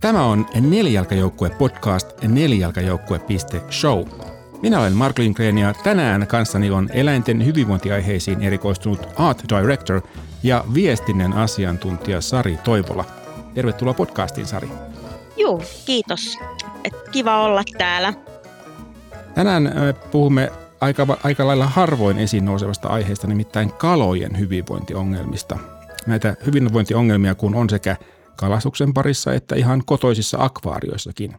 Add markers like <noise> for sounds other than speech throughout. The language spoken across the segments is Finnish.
Tämä on Nelijalkajoukkue podcast nelijalkajoukkue.show. Minä olen Mark Lindgren ja tänään kanssani on eläinten hyvinvointiaiheisiin erikoistunut Art Director ja viestinnän asiantuntija Sari Toivola. Tervetuloa podcastiin, Sari. Joo, kiitos. Et kiva olla täällä. Tänään me puhumme aika, aika lailla harvoin esiin nousevasta aiheesta, nimittäin kalojen hyvinvointiongelmista. Näitä hyvinvointiongelmia kun on sekä kalastuksen parissa että ihan kotoisissa akvaarioissakin.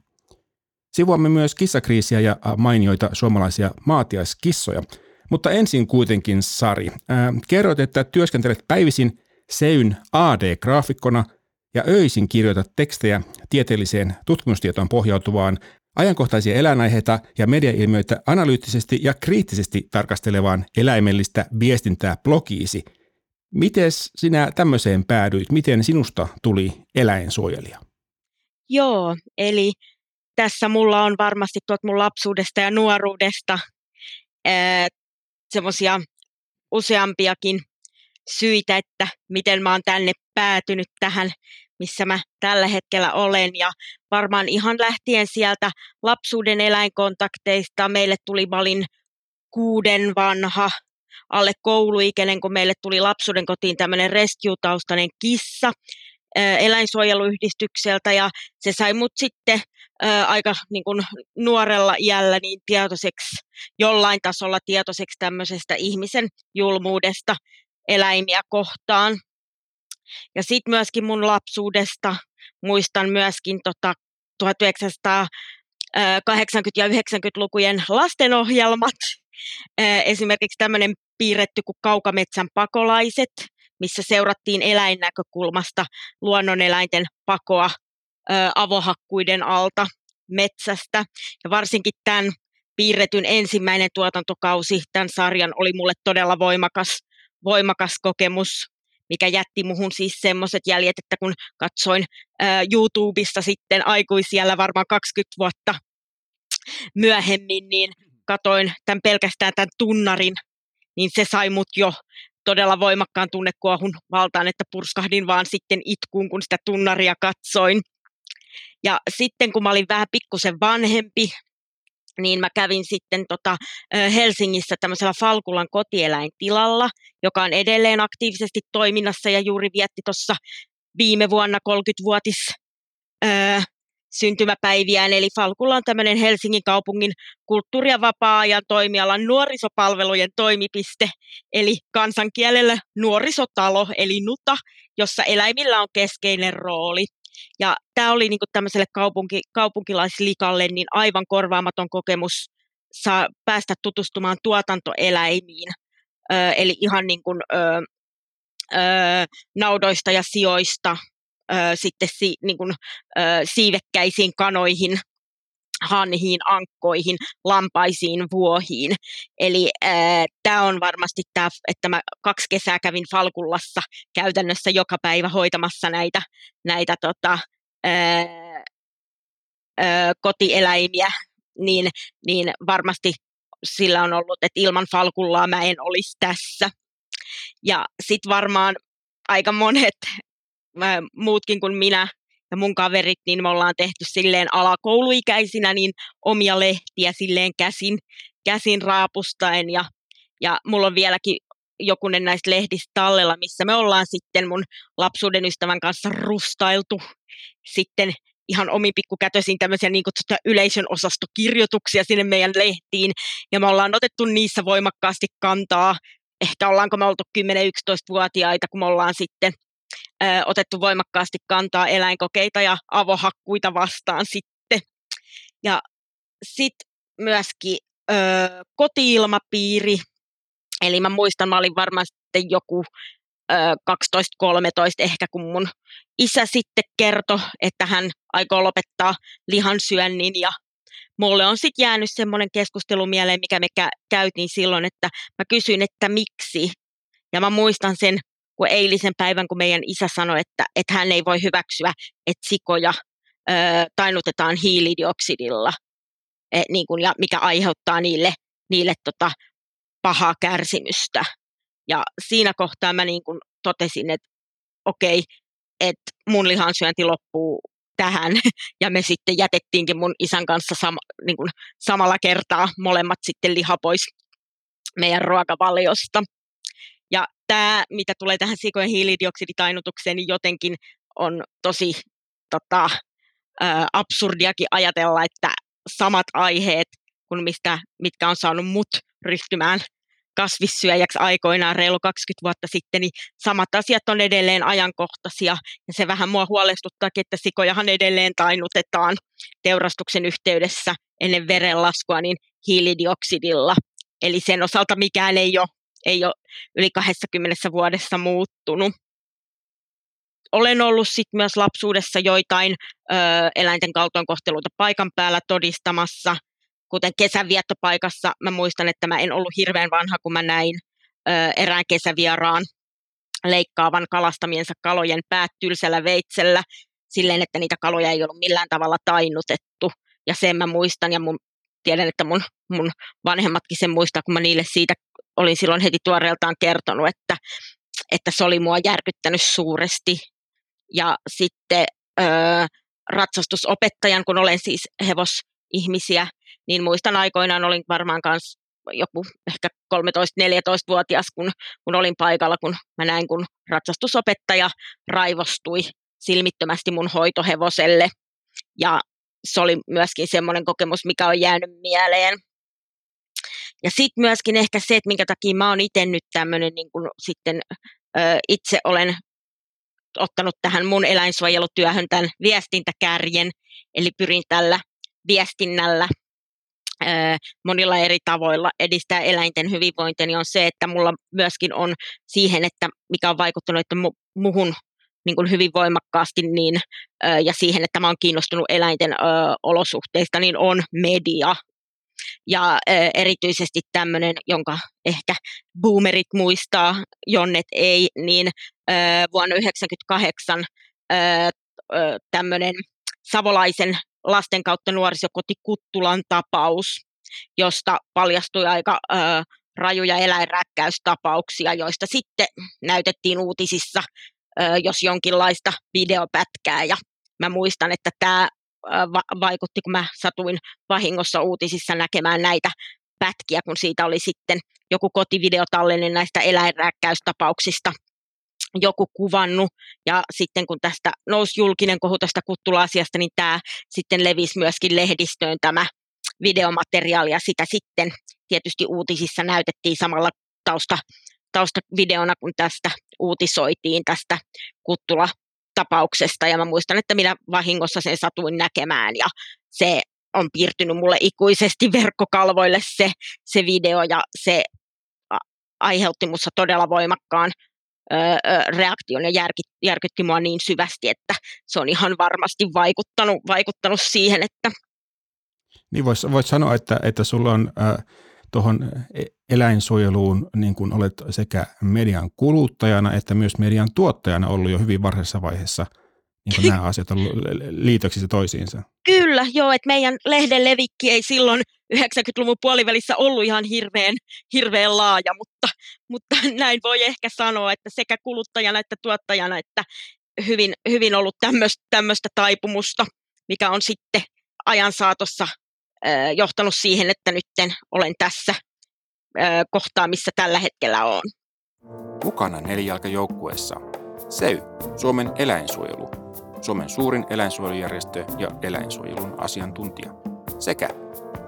Sivuamme myös kissakriisiä ja mainioita suomalaisia maatiaiskissoja. Mutta ensin kuitenkin, Sari, ää, kerroit, että työskentelet päivisin Seyn AD-graafikkona ja öisin kirjoitat tekstejä tieteelliseen tutkimustietoon pohjautuvaan ajankohtaisia eläinaiheita ja mediailmiöitä analyyttisesti ja kriittisesti tarkastelevaan eläimellistä viestintää blogiisi – Miten sinä tämmöiseen päädyit? Miten sinusta tuli eläinsuojelija? Joo, eli tässä mulla on varmasti tuot mun lapsuudesta ja nuoruudesta semmoisia useampiakin syitä, että miten mä oon tänne päätynyt tähän, missä mä tällä hetkellä olen. Ja varmaan ihan lähtien sieltä lapsuuden eläinkontakteista meille tuli, valin kuuden vanha alle kouluikäinen, kun meille tuli lapsuuden kotiin tämmöinen rescue-taustainen kissa eläinsuojeluyhdistykseltä ja se sai mut sitten ää, aika niin kuin nuorella iällä niin tietoiseksi, jollain tasolla tietoiseksi tämmöisestä ihmisen julmuudesta eläimiä kohtaan. Ja sitten myöskin mun lapsuudesta muistan myöskin tota 1980- ja 90-lukujen lastenohjelmat, esimerkiksi tämmöinen piirretty kuin Kaukametsän pakolaiset, missä seurattiin eläinnäkökulmasta luonnoneläinten pakoa avohakkuiden alta metsästä. Ja varsinkin tämän piirretyn ensimmäinen tuotantokausi tämän sarjan oli mulle todella voimakas, voimakas kokemus, mikä jätti muhun siis semmoiset jäljet, että kun katsoin ää, YouTubesta sitten aikuisiellä varmaan 20 vuotta myöhemmin, niin katoin tämän pelkästään tämän tunnarin niin se sai mut jo todella voimakkaan tunnekuohun valtaan, että purskahdin vaan sitten itkuun, kun sitä tunnaria katsoin. Ja sitten kun mä olin vähän pikkusen vanhempi, niin mä kävin sitten tota Helsingissä tämmöisellä Falkulan kotieläintilalla, joka on edelleen aktiivisesti toiminnassa ja juuri vietti tuossa viime vuonna 30-vuotis syntymäpäiviään. Eli Falkulla on tämmöinen Helsingin kaupungin kulttuuri- ja vapaa-ajan toimialan nuorisopalvelujen toimipiste, eli kansankielellä nuorisotalo, eli NUTA, jossa eläimillä on keskeinen rooli. Ja tämä oli niin tämmöiselle kaupunki, kaupunkilaislikalle niin aivan korvaamaton kokemus saa päästä tutustumaan tuotantoeläimiin. Ö, eli ihan niin kuin, ö, ö, naudoista ja sijoista sitten si, niin kuin, ö, siivekkäisiin kanoihin, hanhiin, ankkoihin, lampaisiin, vuohiin. Eli tämä on varmasti tämä, että mä kaksi kesää kävin Falkullassa käytännössä joka päivä hoitamassa näitä, näitä tota, ää, ää, kotieläimiä, niin, niin varmasti sillä on ollut, että ilman Falkullaa mä en olisi tässä. Ja sitten varmaan aika monet muutkin kuin minä ja mun kaverit, niin me ollaan tehty silleen alakouluikäisinä niin omia lehtiä silleen käsin, käsin raapustaen ja, ja mulla on vieläkin jokunen näistä lehdistä tallella, missä me ollaan sitten mun lapsuuden ystävän kanssa rustailtu sitten ihan omin pikkukätöisiin tämmöisiä niin kutsuttuja yleisön osastokirjoituksia sinne meidän lehtiin, ja me ollaan otettu niissä voimakkaasti kantaa. Ehkä ollaanko me oltu 10-11-vuotiaita, kun me ollaan sitten otettu voimakkaasti kantaa eläinkokeita ja avohakkuita vastaan sitten. Ja sitten myöskin ö, kotiilmapiiri, eli mä muistan, mä olin varmaan sitten joku 12-13 ehkä, kun mun isä sitten kertoi, että hän aikoo lopettaa lihansyönnin ja mulle on sitten jäänyt semmoinen keskustelu mieleen, mikä me käytiin silloin, että mä kysyin, että miksi. Ja mä muistan sen kuin eilisen päivän, kun meidän isä sanoi, että, että hän ei voi hyväksyä, että sikoja ö, tainnutetaan hiilidioksidilla, e, niin kuin, ja mikä aiheuttaa niille, niille tota, pahaa kärsimystä. Ja siinä kohtaa mä niin kuin totesin, että okei, että mun lihansyönti loppuu tähän. Ja me sitten jätettiinkin mun isän kanssa sama, niin kuin samalla kertaa molemmat sitten liha pois meidän ruokavaliosta. Tämä, mitä tulee tähän sikojen hiilidioksiditainutukseen, niin jotenkin on tosi tota, ä, absurdiakin ajatella, että samat aiheet, kuin mistä, mitkä on saanut mut ryhtymään kasvissyöjäksi aikoinaan reilu 20 vuotta sitten, niin samat asiat on edelleen ajankohtaisia. Ja se vähän mua huolestuttaa, että sikojahan edelleen tainutetaan teurastuksen yhteydessä ennen verenlaskua niin hiilidioksidilla. Eli sen osalta mikään ei ole, ei ole yli 20 vuodessa muuttunut. Olen ollut sit myös lapsuudessa joitain ö, eläinten kaltoinkohteluita paikan päällä todistamassa – kuten kesänviettopaikassa. Mä muistan, että mä en ollut hirveän vanha, kun mä näin ö, erään kesävieraan leikkaavan kalastamiensa kalojen päät tylsällä veitsellä silleen, että niitä kaloja ei ollut millään tavalla tainnutettu. Ja sen mä muistan ja mun, tiedän, että mun, mun vanhemmatkin sen muistaa, kun mä niille siitä olin silloin heti tuoreeltaan kertonut, että, että se oli mua järkyttänyt suuresti. Ja sitten ö, ratsastusopettajan, kun olen siis hevosihmisiä, niin muistan aikoinaan olin varmaan kanssa joku ehkä 13-14-vuotias, kun, kun olin paikalla, kun mä näin, kun ratsastusopettaja raivostui silmittömästi mun hoitohevoselle. Ja se oli myöskin semmoinen kokemus, mikä on jäänyt mieleen. Ja sitten myöskin ehkä se, että minkä takia mä oon itse nyt tämmöinen niin kun sitten ö, itse olen ottanut tähän mun eläinsuojelutyöhön tämän viestintäkärjen, eli pyrin tällä viestinnällä monilla eri tavoilla edistää eläinten hyvinvointia, niin on se, että mulla myöskin on siihen, että mikä on vaikuttanut että mu- muhun niin kuin hyvin voimakkaasti niin, ja siihen, että mä oon kiinnostunut eläinten ö, olosuhteista, niin on media. Ja erityisesti tämmöinen, jonka ehkä boomerit muistaa, Jonnet ei, niin vuonna 1998 tämmöinen Savolaisen lasten kautta nuorisokoti Kuttulan tapaus, josta paljastui aika rajuja eläinräkkäystapauksia, joista sitten näytettiin uutisissa, jos jonkinlaista videopätkää. Ja mä muistan, että tämä va- vaikutti, kun mä satuin vahingossa uutisissa näkemään näitä pätkiä, kun siitä oli sitten joku kotivideotallinen näistä eläinrääkkäystapauksista joku kuvannut, ja sitten kun tästä nousi julkinen kohu tästä kuttula-asiasta, niin tämä sitten levisi myöskin lehdistöön tämä videomateriaali, ja sitä sitten tietysti uutisissa näytettiin samalla tausta, taustavideona, kun tästä uutisoitiin tästä kuttula tapauksesta ja mä muistan, että minä vahingossa sen satuin näkemään ja se on piirtynyt mulle ikuisesti <laughs> verkkokalvoille se, se video ja se aiheutti minussa todella voimakkaan reaktion ja järki, järkytti mua niin syvästi, että se on ihan varmasti vaikuttanut, vaikuttanut siihen, että niin voisi vois sanoa, että, että sulla on äh, tuohon e, eläinsuojeluun, niin kuin olet sekä median kuluttajana että myös median tuottajana ollut jo hyvin varhaisessa vaiheessa niin nämä asiat on liitoksissa toisiinsa. Kyllä, joo, että meidän lehden levikki ei silloin 90-luvun puolivälissä ollut ihan hirveän, hirveän laaja, mutta, mutta näin voi ehkä sanoa, että sekä kuluttajana että tuottajana, että hyvin, hyvin ollut tämmöistä taipumusta, mikä on sitten ajan saatossa johtanut siihen, että nyt olen tässä kohtaa, missä tällä hetkellä on. Mukana nelijalkajoukkueessa SEY, Suomen eläinsuojelu, Suomen suurin eläinsuojelujärjestö ja eläinsuojelun asiantuntija, sekä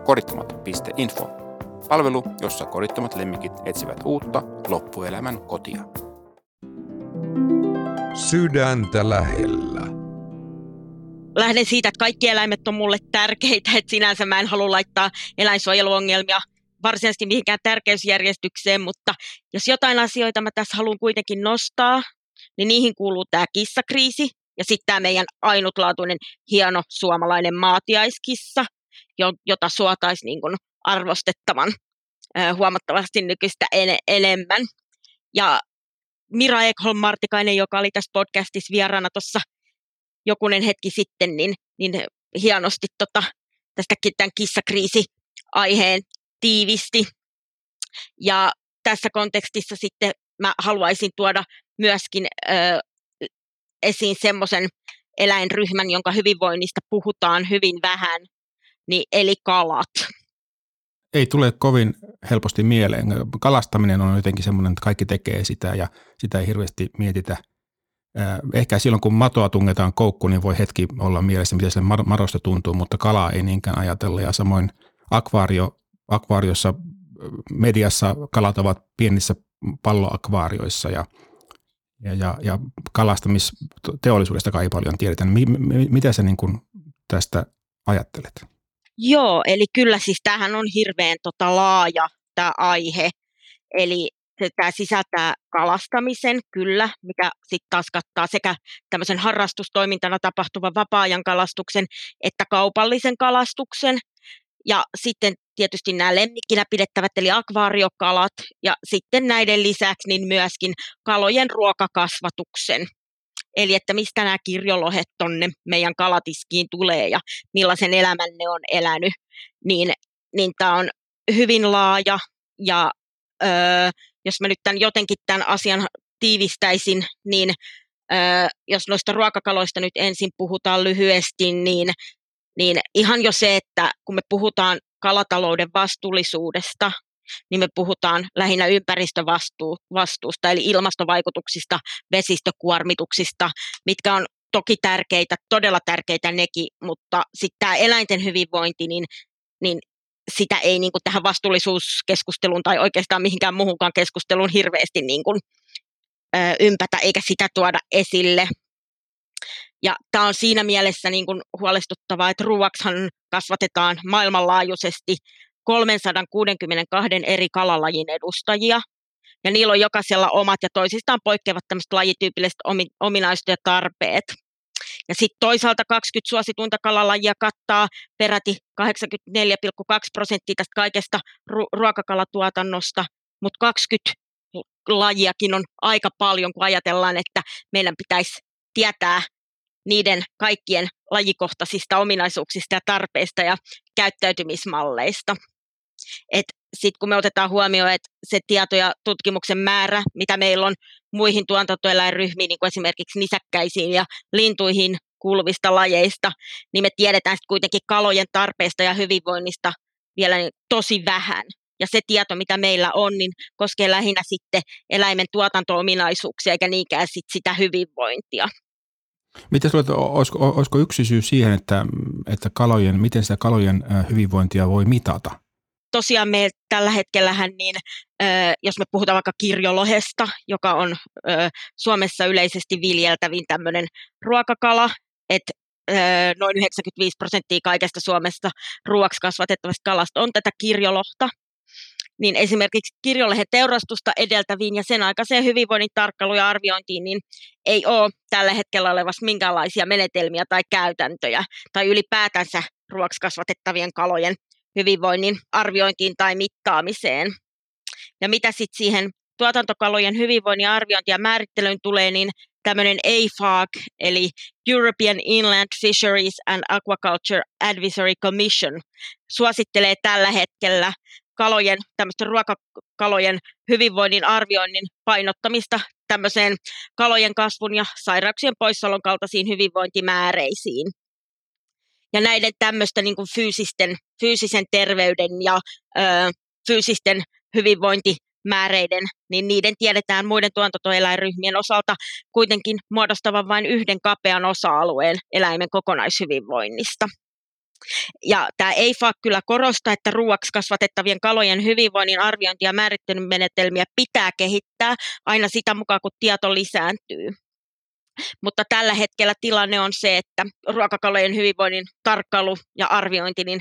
kodittomat.info, palvelu, jossa kodittomat lemmikit etsivät uutta loppuelämän kotia. Sydäntä lähellä. Lähden siitä, että kaikki eläimet on mulle tärkeitä, että sinänsä mä en halua laittaa eläinsuojeluongelmia varsinaisesti mihinkään tärkeysjärjestykseen, mutta jos jotain asioita mä tässä haluan kuitenkin nostaa, niin niihin kuuluu tämä kissakriisi ja sitten tämä meidän ainutlaatuinen hieno suomalainen maatiaiskissa, jota suotaisiin niin kuin arvostettavan huomattavasti nykyistä en- enemmän. Ja Mira Ekholm Martikainen, joka oli tässä podcastissa vieraana tuossa jokunen hetki sitten, niin, niin hienosti tota, tästäkin tämän kissakriisi-aiheen tiivisti. Ja tässä kontekstissa sitten mä haluaisin tuoda myöskin ö, esiin semmoisen eläinryhmän, jonka hyvinvoinnista puhutaan hyvin vähän, niin eli kalat. Ei tule kovin helposti mieleen. Kalastaminen on jotenkin semmoinen, että kaikki tekee sitä ja sitä ei hirveästi mietitä. Ehkä silloin, kun matoa tungetaan koukkuun, niin voi hetki olla mielessä, miten sille marosta tuntuu, mutta kalaa ei niinkään ajatella. Ja samoin akvaario, akvaariossa, mediassa kalat ovat pienissä palloakvaarioissa ja, ja, ja, ja kalastamisteollisuudesta ei paljon tiedetä. Mitä sä niin kuin tästä ajattelet? Joo, eli kyllä siis tämähän on hirveän tota laaja tämä aihe. Eli tämä sisältää kalastamisen, kyllä, mikä sitten taas kattaa sekä tämmöisen harrastustoimintana tapahtuvan vapaa-ajan kalastuksen että kaupallisen kalastuksen. Ja sitten tietysti nämä lemmikkinä pidettävät, eli akvaariokalat, ja sitten näiden lisäksi niin myöskin kalojen ruokakasvatuksen. Eli että mistä nämä kirjolohet tonne meidän kalatiskiin tulee ja millaisen elämän ne on elänyt, niin, niin tämä on hyvin laaja ja öö, jos mä nyt tämän jotenkin tämän asian tiivistäisin, niin öö, jos noista ruokakaloista nyt ensin puhutaan lyhyesti, niin, niin ihan jo se, että kun me puhutaan kalatalouden vastuullisuudesta, niin me puhutaan lähinnä ympäristövastuusta, eli ilmastovaikutuksista, vesistökuormituksista, mitkä on toki tärkeitä, todella tärkeitä nekin, mutta sitten tämä eläinten hyvinvointi, niin, niin sitä ei niin kuin tähän vastuullisuuskeskusteluun tai oikeastaan mihinkään muuhunkaan keskusteluun hirveästi niin kuin, ö, ympätä eikä sitä tuoda esille. Ja tämä on siinä mielessä niin kuin huolestuttavaa, että ruuaksihan kasvatetaan maailmanlaajuisesti 362 eri kalalajin edustajia. Ja niillä on jokaisella omat ja toisistaan poikkeavat tämmöiset lajityypilliset ominaisuudet ja tarpeet. Ja sitten toisaalta 20 suosituinta kalalajia kattaa peräti 84,2 prosenttia tästä kaikesta ru- ruokakalatuotannosta, mutta 20 lajiakin on aika paljon, kun ajatellaan, että meidän pitäisi tietää niiden kaikkien lajikohtaisista ominaisuuksista ja tarpeista ja käyttäytymismalleista. Sitten kun me otetaan huomioon, että se tieto ja tutkimuksen määrä, mitä meillä on muihin tuotantoeläinryhmiin, niin kuin esimerkiksi nisäkkäisiin ja lintuihin kuuluvista lajeista, niin me tiedetään sitten kuitenkin kalojen tarpeista ja hyvinvoinnista vielä tosi vähän. Ja se tieto, mitä meillä on, niin koskee lähinnä sitten eläimen tuotanto-ominaisuuksia eikä niinkään sit sitä hyvinvointia. Miten luulet, olisiko, olisiko yksi syy siihen, että, että kalojen, miten sitä kalojen hyvinvointia voi mitata? Tosiaan me tällä hetkellähän, niin, jos me puhutaan vaikka kirjolohesta, joka on Suomessa yleisesti viljeltävin tämmöinen ruokakala, että noin 95 prosenttia kaikesta Suomesta ruoaksi kasvatettavasta kalasta on tätä kirjolohta, niin esimerkiksi kirjolehen teurastusta edeltäviin ja sen aikaiseen hyvinvoinnin tarkkailuun ja arviointiin, niin ei ole tällä hetkellä olevassa minkäänlaisia menetelmiä tai käytäntöjä tai ylipäätänsä ruoksi kasvatettavien kalojen hyvinvoinnin arviointiin tai mittaamiseen. Ja mitä sitten siihen tuotantokalojen hyvinvoinnin arviointi ja määrittelyyn tulee, niin tämmöinen AFAC, eli European Inland Fisheries and Aquaculture Advisory Commission, suosittelee tällä hetkellä kalojen, tämmöisten ruokakalojen hyvinvoinnin arvioinnin painottamista tämmöiseen kalojen kasvun ja sairauksien poissaolon kaltaisiin hyvinvointimääreisiin. Ja näiden tämmöistä niin fyysisten, fyysisen terveyden ja ö, fyysisten hyvinvointimääreiden, niin niiden tiedetään muiden tuotantoeläinryhmien osalta kuitenkin muodostavan vain yhden kapean osa-alueen eläimen kokonaishyvinvoinnista. Ja tämä EIFA kyllä korostaa, että ruuaksi kasvatettavien kalojen hyvinvoinnin arviointi- ja määrittelymenetelmiä pitää kehittää aina sitä mukaan, kun tieto lisääntyy. Mutta tällä hetkellä tilanne on se, että ruokakalojen hyvinvoinnin tarkkailu ja arviointi niin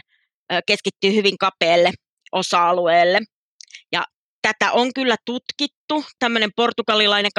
keskittyy hyvin kapealle osa-alueelle. Tätä on kyllä tutkittu. Tämmöinen portugalilainen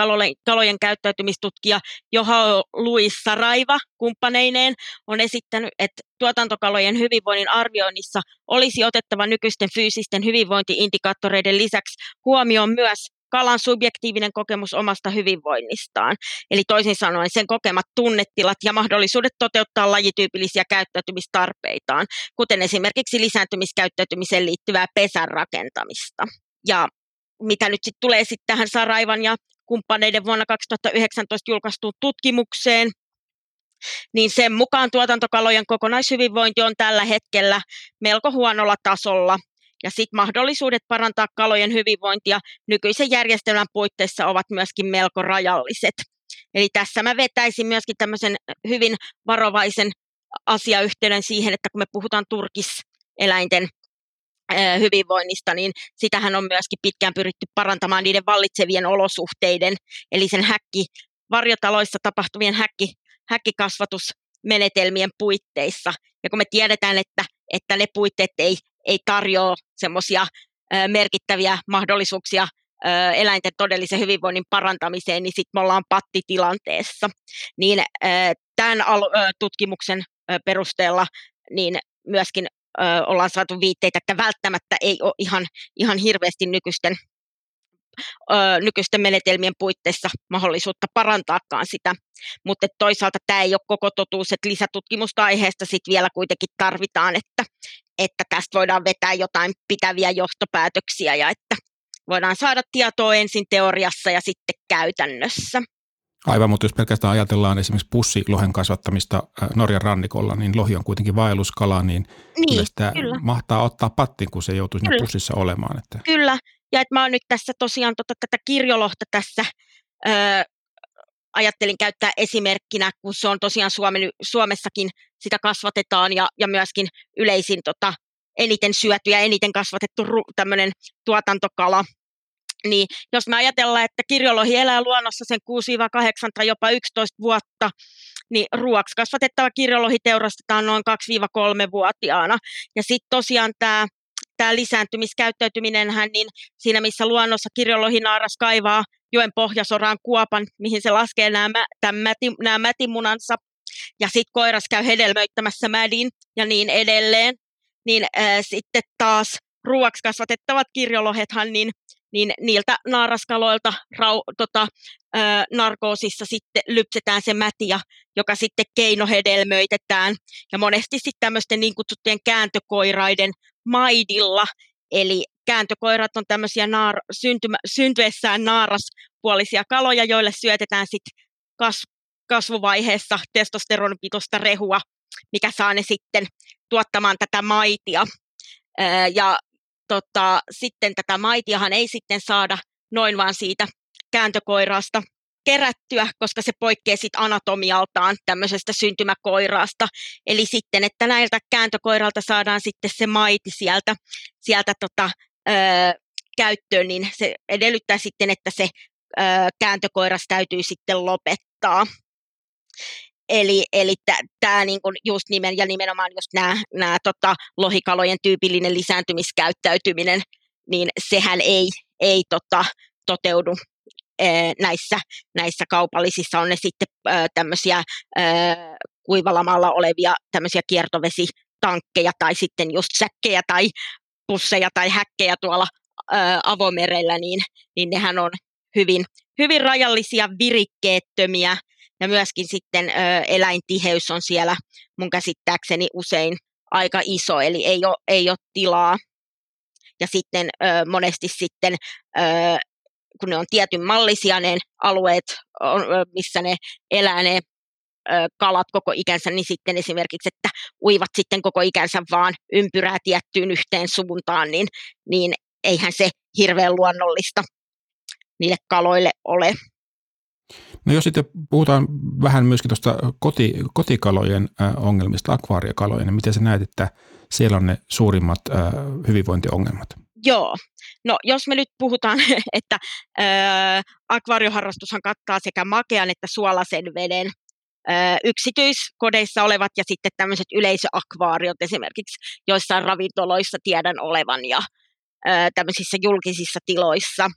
kalojen käyttäytymistutkija Joha Luis Saraiva kumppaneineen on esittänyt, että tuotantokalojen hyvinvoinnin arvioinnissa olisi otettava nykyisten fyysisten hyvinvointiindikaattoreiden lisäksi huomioon myös kalan subjektiivinen kokemus omasta hyvinvoinnistaan. Eli toisin sanoen sen kokemat tunnetilat ja mahdollisuudet toteuttaa lajityypillisiä käyttäytymistarpeitaan, kuten esimerkiksi lisääntymiskäyttäytymiseen liittyvää pesän rakentamista. Ja mitä nyt sitten tulee sitten tähän Saraivan ja kumppaneiden vuonna 2019 julkaistuun tutkimukseen, niin sen mukaan tuotantokalojen kokonaishyvinvointi on tällä hetkellä melko huonolla tasolla. Ja sitten mahdollisuudet parantaa kalojen hyvinvointia nykyisen järjestelmän puitteissa ovat myöskin melko rajalliset. Eli tässä mä vetäisin myöskin tämmöisen hyvin varovaisen asiayhteyden siihen, että kun me puhutaan turkiseläinten hyvinvoinnista, niin sitähän on myöskin pitkään pyritty parantamaan niiden vallitsevien olosuhteiden, eli sen häkki, varjotaloissa tapahtuvien häkki, häkkikasvatusmenetelmien puitteissa. Ja kun me tiedetään, että, että ne puitteet ei, ei tarjoa semmoisia merkittäviä mahdollisuuksia eläinten todellisen hyvinvoinnin parantamiseen, niin sitten me ollaan pattitilanteessa. Niin tämän tutkimuksen perusteella niin myöskin ollaan saatu viitteitä, että välttämättä ei ole ihan, ihan hirveästi nykyisten nykyisten menetelmien puitteissa mahdollisuutta parantaakaan sitä. Mutta toisaalta tämä ei ole koko totuus, että lisätutkimusta aiheesta sit vielä kuitenkin tarvitaan, että, että tästä voidaan vetää jotain pitäviä johtopäätöksiä ja että voidaan saada tietoa ensin teoriassa ja sitten käytännössä. Aivan, mutta jos pelkästään ajatellaan esimerkiksi pussilohen kasvattamista Norjan rannikolla, niin lohi on kuitenkin vaelluskala, niin, niin kyllä sitä kyllä. mahtaa ottaa pattiin, kun se joutuu siinä pussissa olemaan. Että. Kyllä, ja että mä oon nyt tässä tosiaan tota, tätä kirjolohta tässä ö, ajattelin käyttää esimerkkinä, kun se on tosiaan Suomen, Suomessakin, sitä kasvatetaan ja, ja myöskin yleisin tota, eniten syöty ja eniten kasvatettu tämmöinen tuotantokala. Niin jos me ajatellaan, että kirjolohi elää luonnossa sen 6-8 tai jopa 11 vuotta, niin ruoaksi kasvatettava kirjolohi teurastetaan noin 2-3-vuotiaana. Ja sitten tosiaan tämä tämä lisääntymiskäyttäytyminenhän, niin siinä missä luonnossa kirjolohinaaras kaivaa joen pohjasoraan kuopan, mihin se laskee nämä, mäti, nämä mätimunansa, ja sitten koiras käy hedelmöittämässä mädin ja niin edelleen, niin ää, sitten taas ruoaksi kasvatettavat kirjolohethan, niin, niin niiltä naaraskaloilta rau, tota, ää, narkoosissa sitten lypsetään se mätiä, joka sitten keinohedelmöitetään. Ja monesti sitten tämmöisten niin kutsuttujen kääntökoiraiden maidilla, eli kääntökoirat on tämmöisiä naar, syntymä, syntyessään naaraspuolisia kaloja, joille syötetään sitten kas, kasvuvaiheessa testosteronipitoista rehua, mikä saa ne sitten tuottamaan tätä maitia. Ja tota, sitten tätä maitiahan ei sitten saada noin vaan siitä kääntökoirasta kerättyä, koska se poikkeaa sit anatomialtaan tämmöisestä syntymäkoiraasta. Eli sitten, että näiltä kääntökoiralta saadaan sitten se maiti sieltä, sieltä tota, ö, käyttöön, niin se edellyttää sitten, että se ö, kääntökoiras täytyy sitten lopettaa. Eli, eli tämä niinku just nimen, ja nimenomaan just nämä tota, lohikalojen tyypillinen lisääntymiskäyttäytyminen, niin sehän ei, ei tota, toteudu näissä, näissä kaupallisissa. On ne sitten tämmöisiä kuivalamalla olevia tämmöisiä kiertovesitankkeja tai sitten just säkkejä tai pusseja tai häkkejä tuolla avomerellä, niin, niin nehän on hyvin, hyvin rajallisia, virikkeettömiä ja myöskin sitten ö, eläintiheys on siellä mun käsittääkseni usein aika iso, eli ei ole, ei ole tilaa. Ja sitten ö, monesti sitten ö, kun ne on tietyn mallisia ne alueet, missä ne elää ne kalat koko ikänsä, niin sitten esimerkiksi, että uivat sitten koko ikänsä vaan ympyrää tiettyyn yhteen suuntaan, niin, niin eihän se hirveän luonnollista niille kaloille ole. No jos sitten puhutaan vähän myöskin tuosta koti, kotikalojen ongelmista, akvaariokalojen, niin miten sä näet, että siellä on ne suurimmat hyvinvointiongelmat? Joo, no jos me nyt puhutaan, <laughs> että ää, akvaarioharrastushan kattaa sekä makean että suolaisen veden, ää, yksityiskodeissa olevat ja sitten tämmöiset yleisöakvaariot esimerkiksi joissain ravintoloissa tiedän olevan ja ää, tämmöisissä julkisissa tiloissa.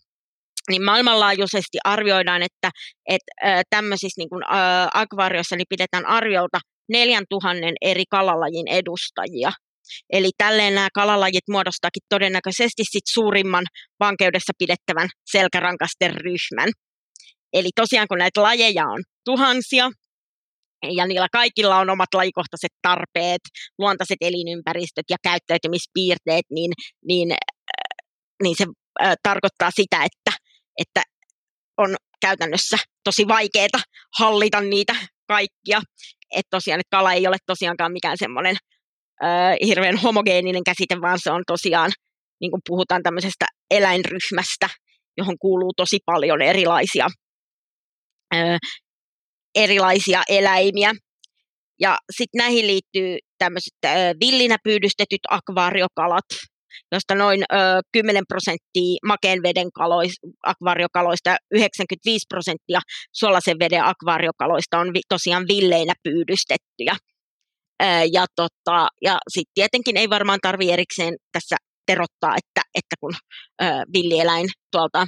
Niin maailmanlaajuisesti arvioidaan, että, että tämmöisissä niin kuin, ää, akvaarioissa niin pidetään arviolta 4000 eri kalalajin edustajia – Eli tälleen nämä kalalajit muodostaakin todennäköisesti sit suurimman vankeudessa pidettävän selkärankasten ryhmän. Eli tosiaan kun näitä lajeja on tuhansia, ja niillä kaikilla on omat lajikohtaiset tarpeet, luontaiset elinympäristöt ja käyttäytymispiirteet, niin, niin, niin se äh, tarkoittaa sitä, että, että on käytännössä tosi vaikeaa hallita niitä kaikkia. että tosiaan, että kala ei ole tosiaankaan mikään semmoinen ö, hirveän homogeeninen käsite, vaan se on tosiaan, niin kuin puhutaan tämmöisestä eläinryhmästä, johon kuuluu tosi paljon erilaisia, ö, erilaisia eläimiä. Ja sitten näihin liittyy tämmöiset villinä pyydystetyt akvaariokalat, josta noin ö, 10 prosenttia makeen veden kaloista, akvaariokaloista ja 95 prosenttia suolaisen veden akvaariokaloista on vi, tosiaan villeinä pyydystettyjä. Ö, ja tota, ja sitten tietenkin ei varmaan tarvi erikseen tässä terottaa, että, että kun ö, villieläin tuolta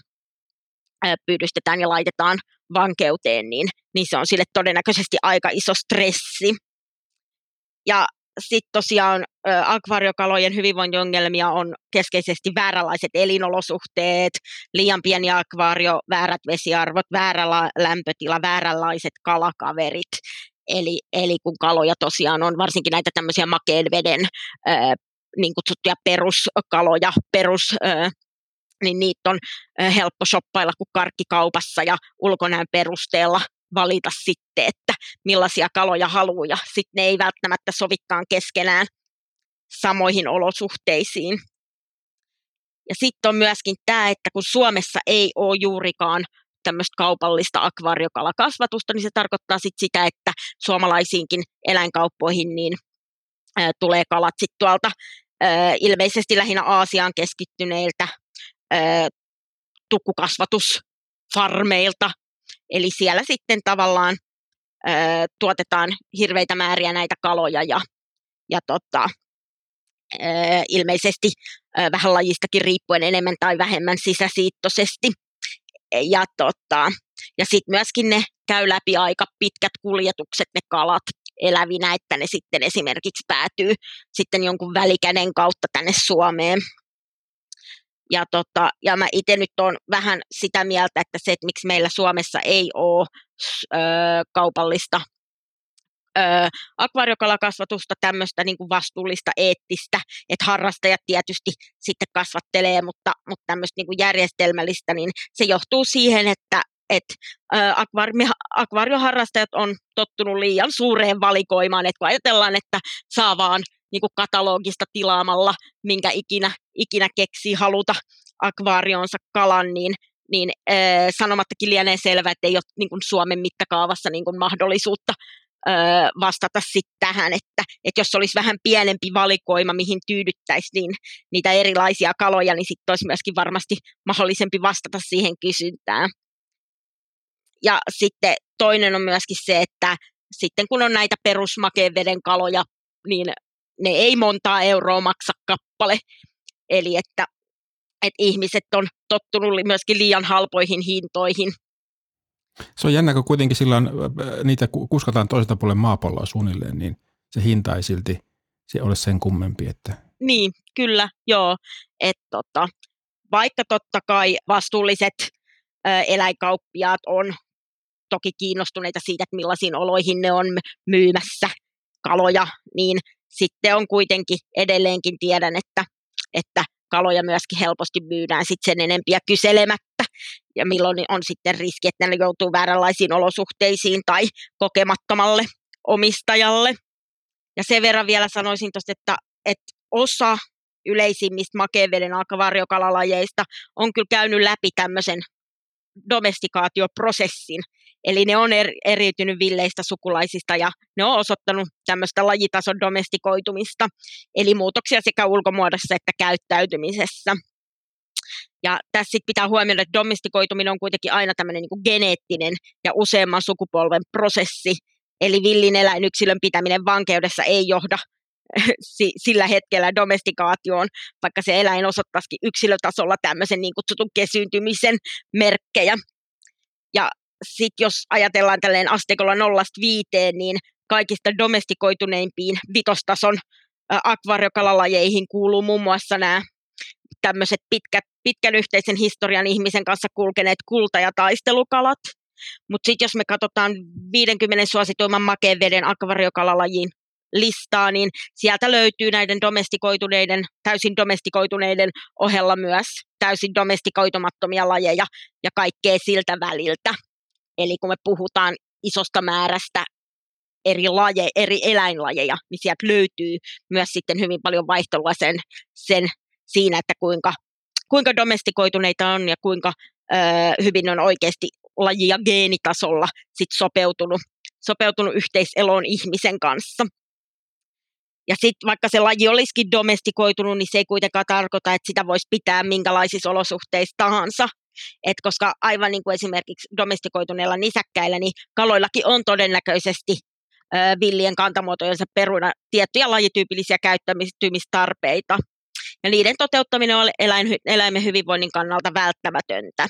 ö, pyydystetään ja laitetaan vankeuteen, niin, niin se on sille todennäköisesti aika iso stressi. Ja sitten tosiaan akvaariokalojen hyvinvointiongelmia on keskeisesti vääränlaiset elinolosuhteet, liian pieni akvaario, väärät vesiarvot, väärä lämpötila, vääränlaiset kalakaverit. Eli, eli kun kaloja tosiaan on, varsinkin näitä tämmöisiä makeen veden niin kutsuttuja peruskaloja, perus, niin niitä on helppo shoppailla kuin karkkikaupassa ja ulkonäön perusteella valita sitten, että millaisia kaloja haluaa, ja sitten ne ei välttämättä sovikaan keskenään samoihin olosuhteisiin. Ja sitten on myöskin tämä, että kun Suomessa ei ole juurikaan tämmöistä kaupallista akvaariokalakasvatusta, niin se tarkoittaa sit sitä, että suomalaisiinkin eläinkauppoihin niin ä, tulee kalat sitten tuolta ä, ilmeisesti lähinnä Aasiaan keskittyneiltä ä, tukkukasvatusfarmeilta, Eli siellä sitten tavallaan ö, tuotetaan hirveitä määriä näitä kaloja ja, ja tota, ö, ilmeisesti ö, vähän lajistakin riippuen enemmän tai vähemmän sisäsiittoisesti. Ja, tota, ja sitten myöskin ne käy läpi aika pitkät kuljetukset, ne kalat elävinä, että ne sitten esimerkiksi päätyy sitten jonkun välikäden kautta tänne Suomeen. Ja, tota, ja mä itse nyt on vähän sitä mieltä, että se, että miksi meillä Suomessa ei ole ö, kaupallista ö, akvaariokalakasvatusta, tämmöistä niin kuin vastuullista, eettistä, että harrastajat tietysti sitten kasvattelee, mutta, mutta tämmöistä niin kuin järjestelmällistä, niin se johtuu siihen, että et, akvaari- akvaarioharrastajat on tottunut liian suureen valikoimaan, että kun ajatellaan, että saa vaan niin kuin katalogista tilaamalla, minkä ikinä, ikinä keksii haluta akvaarionsa kalan, niin, niin äh, sanomattakin lienee selvä, että ei ole niin kuin Suomen mittakaavassa niin kuin mahdollisuutta äh, vastata sit tähän, että, että jos olisi vähän pienempi valikoima, mihin tyydyttäisi niin niitä erilaisia kaloja, niin sitten olisi myöskin varmasti mahdollisempi vastata siihen kysyntään. Ja sitten toinen on myöskin se, että sitten kun on näitä perusmakeen veden kaloja, niin ne ei montaa euroa maksa kappale. Eli että, että ihmiset on tottunut myöskin liian halpoihin hintoihin. Se on jännä, kun kuitenkin silloin niitä kuskataan toiselta puolen maapalloa suunnilleen, niin se hinta ei silti se ole sen kummempi. Että... Niin, kyllä, joo. Et tota, vaikka totta kai vastuulliset ä, eläinkauppiaat on toki kiinnostuneita siitä, että millaisiin oloihin ne on myymässä kaloja, niin sitten on kuitenkin edelleenkin tiedän, että, että kaloja myöskin helposti myydään sit sen enempiä kyselemättä, ja milloin on sitten riski, että ne joutuu vääränlaisiin olosuhteisiin tai kokemattomalle omistajalle. Ja sen verran vielä sanoisin tuosta, että, että osa yleisimmistä makeveden akvaariokalalajeista on kyllä käynyt läpi tämmöisen domestikaatioprosessin, Eli ne on er, eriytynyt villeistä sukulaisista ja ne on osoittanut tämmöistä lajitason domestikoitumista, eli muutoksia sekä ulkomuodossa että käyttäytymisessä. Ja tässä sit pitää huomioida, että domestikoituminen on kuitenkin aina tämmöinen niin geneettinen ja useamman sukupolven prosessi, eli villin eläinyksilön pitäminen vankeudessa ei johda <laughs> sillä hetkellä domestikaatioon, vaikka se eläin osoittaisikin yksilötasolla tämmöisen niin kutsutun kesyyntymisen merkkejä. Ja sitten jos ajatellaan tälleen asteikolla nollasta viiteen, niin kaikista domestikoituneimpiin vitostason akvaariokalalajeihin kuuluu muun muassa nämä tämmöiset pitkät, pitkän yhteisen historian ihmisen kanssa kulkeneet kulta- ja taistelukalat. Mutta sitten jos me katsotaan 50 suosituimman makeen veden akvaariokalalajin listaa, niin sieltä löytyy näiden domestikoituneiden, täysin domestikoituneiden ohella myös täysin domestikoitumattomia lajeja ja kaikkea siltä väliltä. Eli kun me puhutaan isosta määrästä eri, laje, eri eläinlajeja, niin sieltä löytyy myös sitten hyvin paljon vaihtelua sen, sen siinä, että kuinka, kuinka domestikoituneita on ja kuinka ö, hyvin on oikeasti laji- ja geenitasolla sit sopeutunut, sopeutunut yhteiseloon ihmisen kanssa. Ja sitten vaikka se laji olisikin domestikoitunut, niin se ei kuitenkaan tarkoita, että sitä voisi pitää minkälaisissa olosuhteissa tahansa. Et koska aivan niin kuin esimerkiksi domestikoituneilla nisäkkäillä, niin kaloillakin on todennäköisesti villien kantamuotojensa peruna tiettyjä lajityypillisiä käyttämistarpeita. Ja niiden toteuttaminen on eläin, eläimen hyvinvoinnin kannalta välttämätöntä.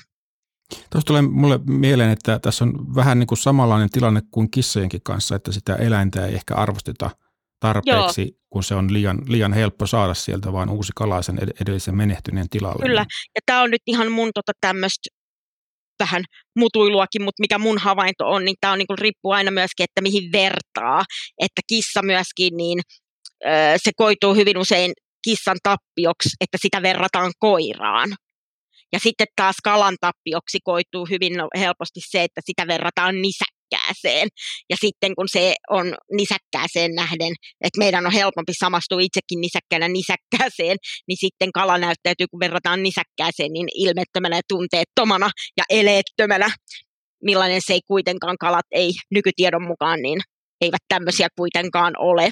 Tuossa tulee mulle mieleen, että tässä on vähän niin kuin samanlainen tilanne kuin kissojenkin kanssa, että sitä eläintä ei ehkä arvosteta tarpeeksi, Joo. kun se on liian, liian helppo saada sieltä vaan uusi kala sen edellisen menehtyneen tilalle. Kyllä, ja tämä on nyt ihan mun tota tämmöistä vähän mutuiluakin, mutta mikä mun havainto on, niin tämä on niin riippuu aina myöskin, että mihin vertaa. Että kissa myöskin, niin se koituu hyvin usein kissan tappioksi, että sitä verrataan koiraan. Ja sitten taas kalan tappioksi koituu hyvin helposti se, että sitä verrataan nisäkkääseen. Ja sitten kun se on nisäkkääseen nähden, että meidän on helpompi samastua itsekin nisäkkäänä nisäkkääseen, niin sitten kala näyttäytyy, kun verrataan nisäkkääseen, niin ilmettömänä ja tunteettomana ja eleettömänä. Millainen se ei kuitenkaan, kalat ei nykytiedon mukaan, niin eivät tämmöisiä kuitenkaan ole.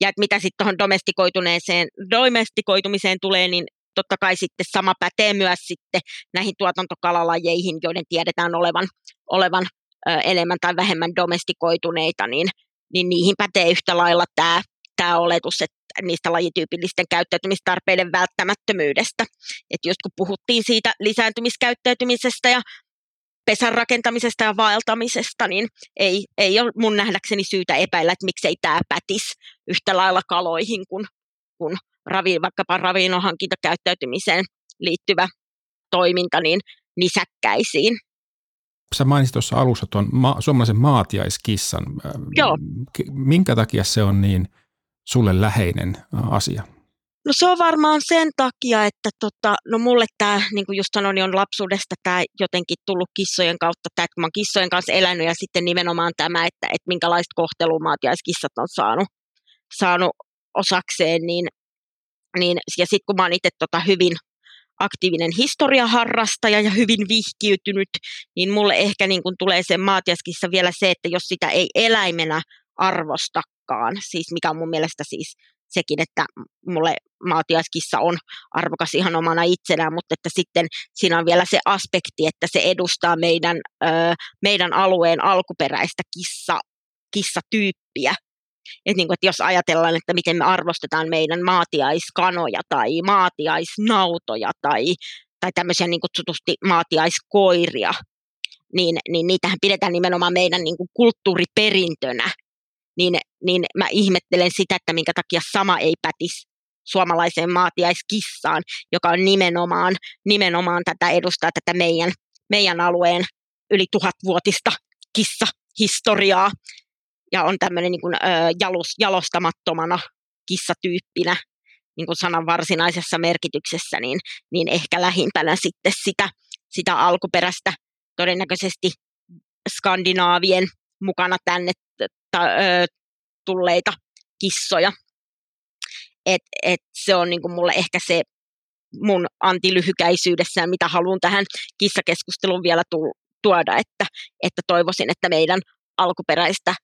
Ja että mitä sitten tuohon domestikoituneeseen, domestikoitumiseen tulee, niin totta kai sitten sama pätee myös sitten näihin tuotantokalalajeihin, joiden tiedetään olevan, olevan enemmän tai vähemmän domestikoituneita, niin, niin niihin pätee yhtä lailla tämä, tämä oletus, että niistä lajityypillisten käyttäytymistarpeiden välttämättömyydestä. Että just kun puhuttiin siitä lisääntymiskäyttäytymisestä ja pesän rakentamisesta ja vaeltamisesta, niin ei, ei ole mun nähdäkseni syytä epäillä, että miksei tämä pätisi yhtä lailla kaloihin kuin, kuin ravi, vaikkapa ravinnohankintakäyttäytymiseen liittyvä toiminta niin nisäkkäisiin. Sä mainitsit tuossa alussa tuon ma- suomalaisen maatiaiskissan. Joo. Minkä takia se on niin sulle läheinen asia? No se on varmaan sen takia, että tota, no mulle tämä, niin kuin just sanoin, niin on lapsuudesta tämä jotenkin tullut kissojen kautta, tämä, että mä oon kissojen kanssa elänyt ja sitten nimenomaan tämä, että, että minkälaista kohtelua maatiaiskissat on saanut, saanut osakseen, niin niin, ja sitten kun mä oon itse tota hyvin aktiivinen historiaharrastaja ja hyvin vihkiytynyt, niin mulle ehkä niin kun tulee sen maatiaskissa vielä se, että jos sitä ei eläimenä arvostakaan, siis mikä on mun mielestä siis sekin, että mulle maatiaiskissa on arvokas ihan omana itsenään, mutta että sitten siinä on vielä se aspekti, että se edustaa meidän, ö, meidän alueen alkuperäistä kissa, kissatyyppiä, että, niin kuin, että jos ajatellaan, että miten me arvostetaan meidän maatiaiskanoja tai maatiaisnautoja tai, tai tämmöisiä niin kutsutusti maatiaiskoiria, niin, niin niitähän pidetään nimenomaan meidän niin kulttuuriperintönä. Niin, niin mä ihmettelen sitä, että minkä takia sama ei pätisi suomalaiseen maatiaiskissaan, joka on nimenomaan, nimenomaan tätä edustaa tätä meidän, meidän alueen yli tuhatvuotista kissahistoriaa ja on tämmöinen niin kuin, ö, jalus, jalostamattomana kissatyyppinä niin kuin sanan varsinaisessa merkityksessä, niin, niin ehkä lähimpänä sitten sitä, sitä alkuperäistä todennäköisesti skandinaavien mukana tänne ta, ö, tulleita kissoja. Et, et se on niin kuin mulle ehkä se mun antilyhykäisyydessään, mitä haluan tähän kissakeskusteluun vielä tuoda, että, että toivoisin, että meidän alkuperäistä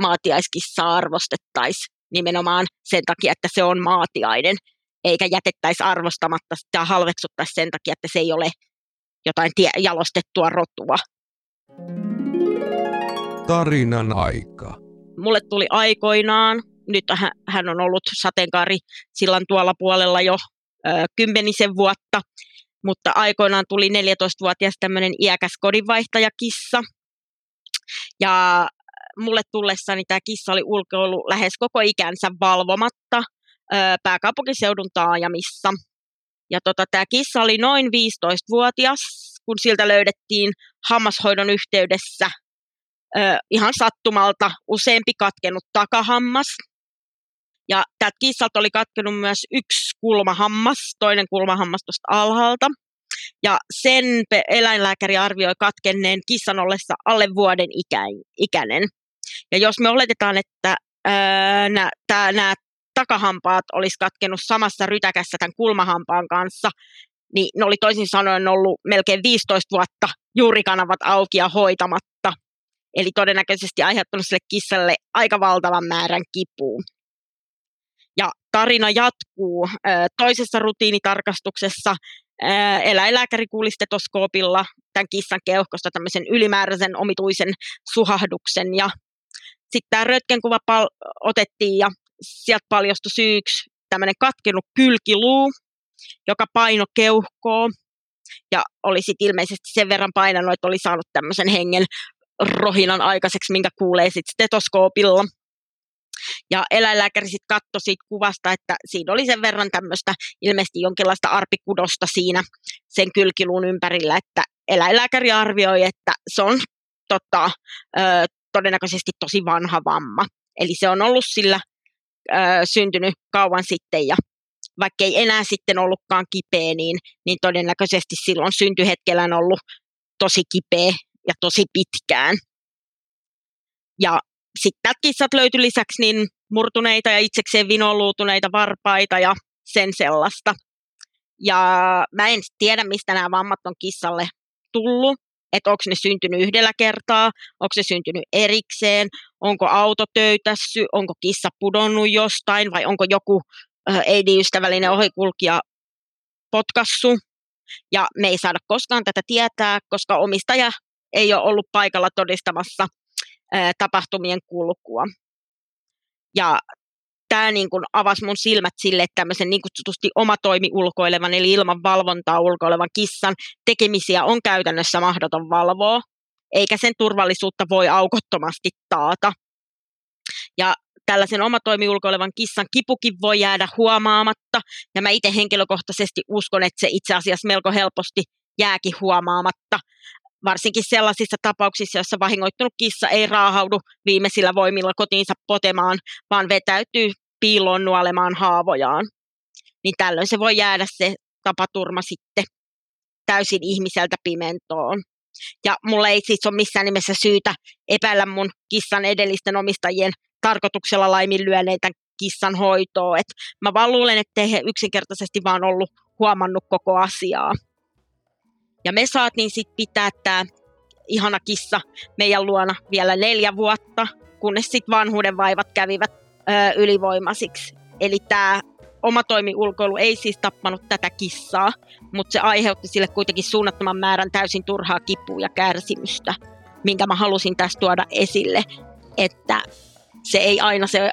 maatiaiskissaa arvostettaisiin nimenomaan sen takia, että se on maatiainen, eikä jätettäisi arvostamatta sitä halveksuttaisi sen takia, että se ei ole jotain tie- jalostettua rotua. Tarinan aika. Mulle tuli aikoinaan, nyt hän on ollut sateenkaari sillan tuolla puolella jo ö, kymmenisen vuotta, mutta aikoinaan tuli 14-vuotias tämmöinen iäkäs kodinvaihtajakissa. Ja mulle tullessani tämä kissa oli ulkoilu lähes koko ikänsä valvomatta pääkaupunkiseudun taajamissa. Ja tota, tämä kissa oli noin 15-vuotias, kun siltä löydettiin hammashoidon yhteydessä ö, ihan sattumalta useampi katkenut takahammas. Ja tältä kissalta oli katkenut myös yksi kulmahammas, toinen kulmahammas tuosta alhaalta. Ja sen eläinlääkäri arvioi katkenneen kissan ollessa alle vuoden ikäinen. Ja jos me oletetaan, että nämä takahampaat olisi katkenut samassa rytäkässä tämän kulmahampaan kanssa, niin ne oli toisin sanoen ollut melkein 15 vuotta juurikanavat auki ja hoitamatta. Eli todennäköisesti aiheuttanut sille kissalle aika valtavan määrän kipua. Ja tarina jatkuu toisessa rutiinitarkastuksessa. Eläinlääkäri kuuli stetoskoopilla tämän kissan keuhkosta tämmöisen ylimääräisen omituisen suhahduksen ja sitten tämä röntgenkuva pal- otettiin ja sieltä paljastui syyksi tämmöinen katkenut kylkiluu, joka paino keuhkoa ja oli sitten ilmeisesti sen verran painanut, että oli saanut tämmöisen hengen rohinan aikaiseksi, minkä kuulee sitten stetoskoopilla. Ja eläinlääkäri sitten katsoi siitä kuvasta, että siinä oli sen verran tämmöistä ilmeisesti jonkinlaista arpikudosta siinä sen kylkiluun ympärillä, että eläinlääkäri arvioi, että se on tota, ö, todennäköisesti tosi vanha vamma. Eli se on ollut sillä ö, syntynyt kauan sitten ja vaikka ei enää sitten ollutkaan kipeä, niin, niin todennäköisesti silloin syntyhetkellä on ollut tosi kipeä ja tosi pitkään. Ja sitten kissat löytyi lisäksi niin murtuneita ja itsekseen vinoluutuneita varpaita ja sen sellaista. Ja mä en tiedä, mistä nämä vammat on kissalle tullut, että onko ne syntynyt yhdellä kertaa, onko se syntynyt erikseen, onko auto töytässy, onko kissa pudonnut jostain vai onko joku AD-ystävällinen ohikulkija potkassu. Ja me ei saada koskaan tätä tietää, koska omistaja ei ole ollut paikalla todistamassa tapahtumien kulkua. Ja tämä niin kuin avasi mun silmät sille, että tämmöisen niin kutsutusti omatoimi ulkoilevan, eli ilman valvontaa ulkoilevan kissan tekemisiä on käytännössä mahdoton valvoa, eikä sen turvallisuutta voi aukottomasti taata. Ja tällaisen omatoimi ulkoilevan kissan kipukin voi jäädä huomaamatta, ja mä itse henkilökohtaisesti uskon, että se itse asiassa melko helposti jääkin huomaamatta, varsinkin sellaisissa tapauksissa, joissa vahingoittunut kissa ei raahaudu viimeisillä voimilla kotiinsa potemaan, vaan vetäytyy piiloon nuolemaan haavojaan. Niin tällöin se voi jäädä se tapaturma sitten täysin ihmiseltä pimentoon. Ja mulla ei siis ole missään nimessä syytä epäillä mun kissan edellisten omistajien tarkoituksella laiminlyöneitä kissan hoitoa. Et mä vaan luulen, että he yksinkertaisesti vaan ollut huomannut koko asiaa. Ja me saatiin sitten pitää tämä ihana kissa meidän luona vielä neljä vuotta, kunnes sitten vanhuuden vaivat kävivät ylivoimaisiksi. Eli tämä oma ulkoilu ei siis tappanut tätä kissaa, mutta se aiheutti sille kuitenkin suunnattoman määrän täysin turhaa kipua ja kärsimystä, minkä mä halusin tässä tuoda esille, että se ei aina se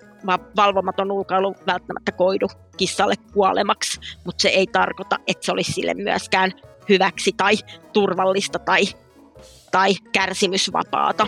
valvomaton ulkoilu välttämättä koidu kissalle kuolemaksi, mutta se ei tarkoita, että se olisi sille myöskään hyväksi tai turvallista tai, tai kärsimysvapaata.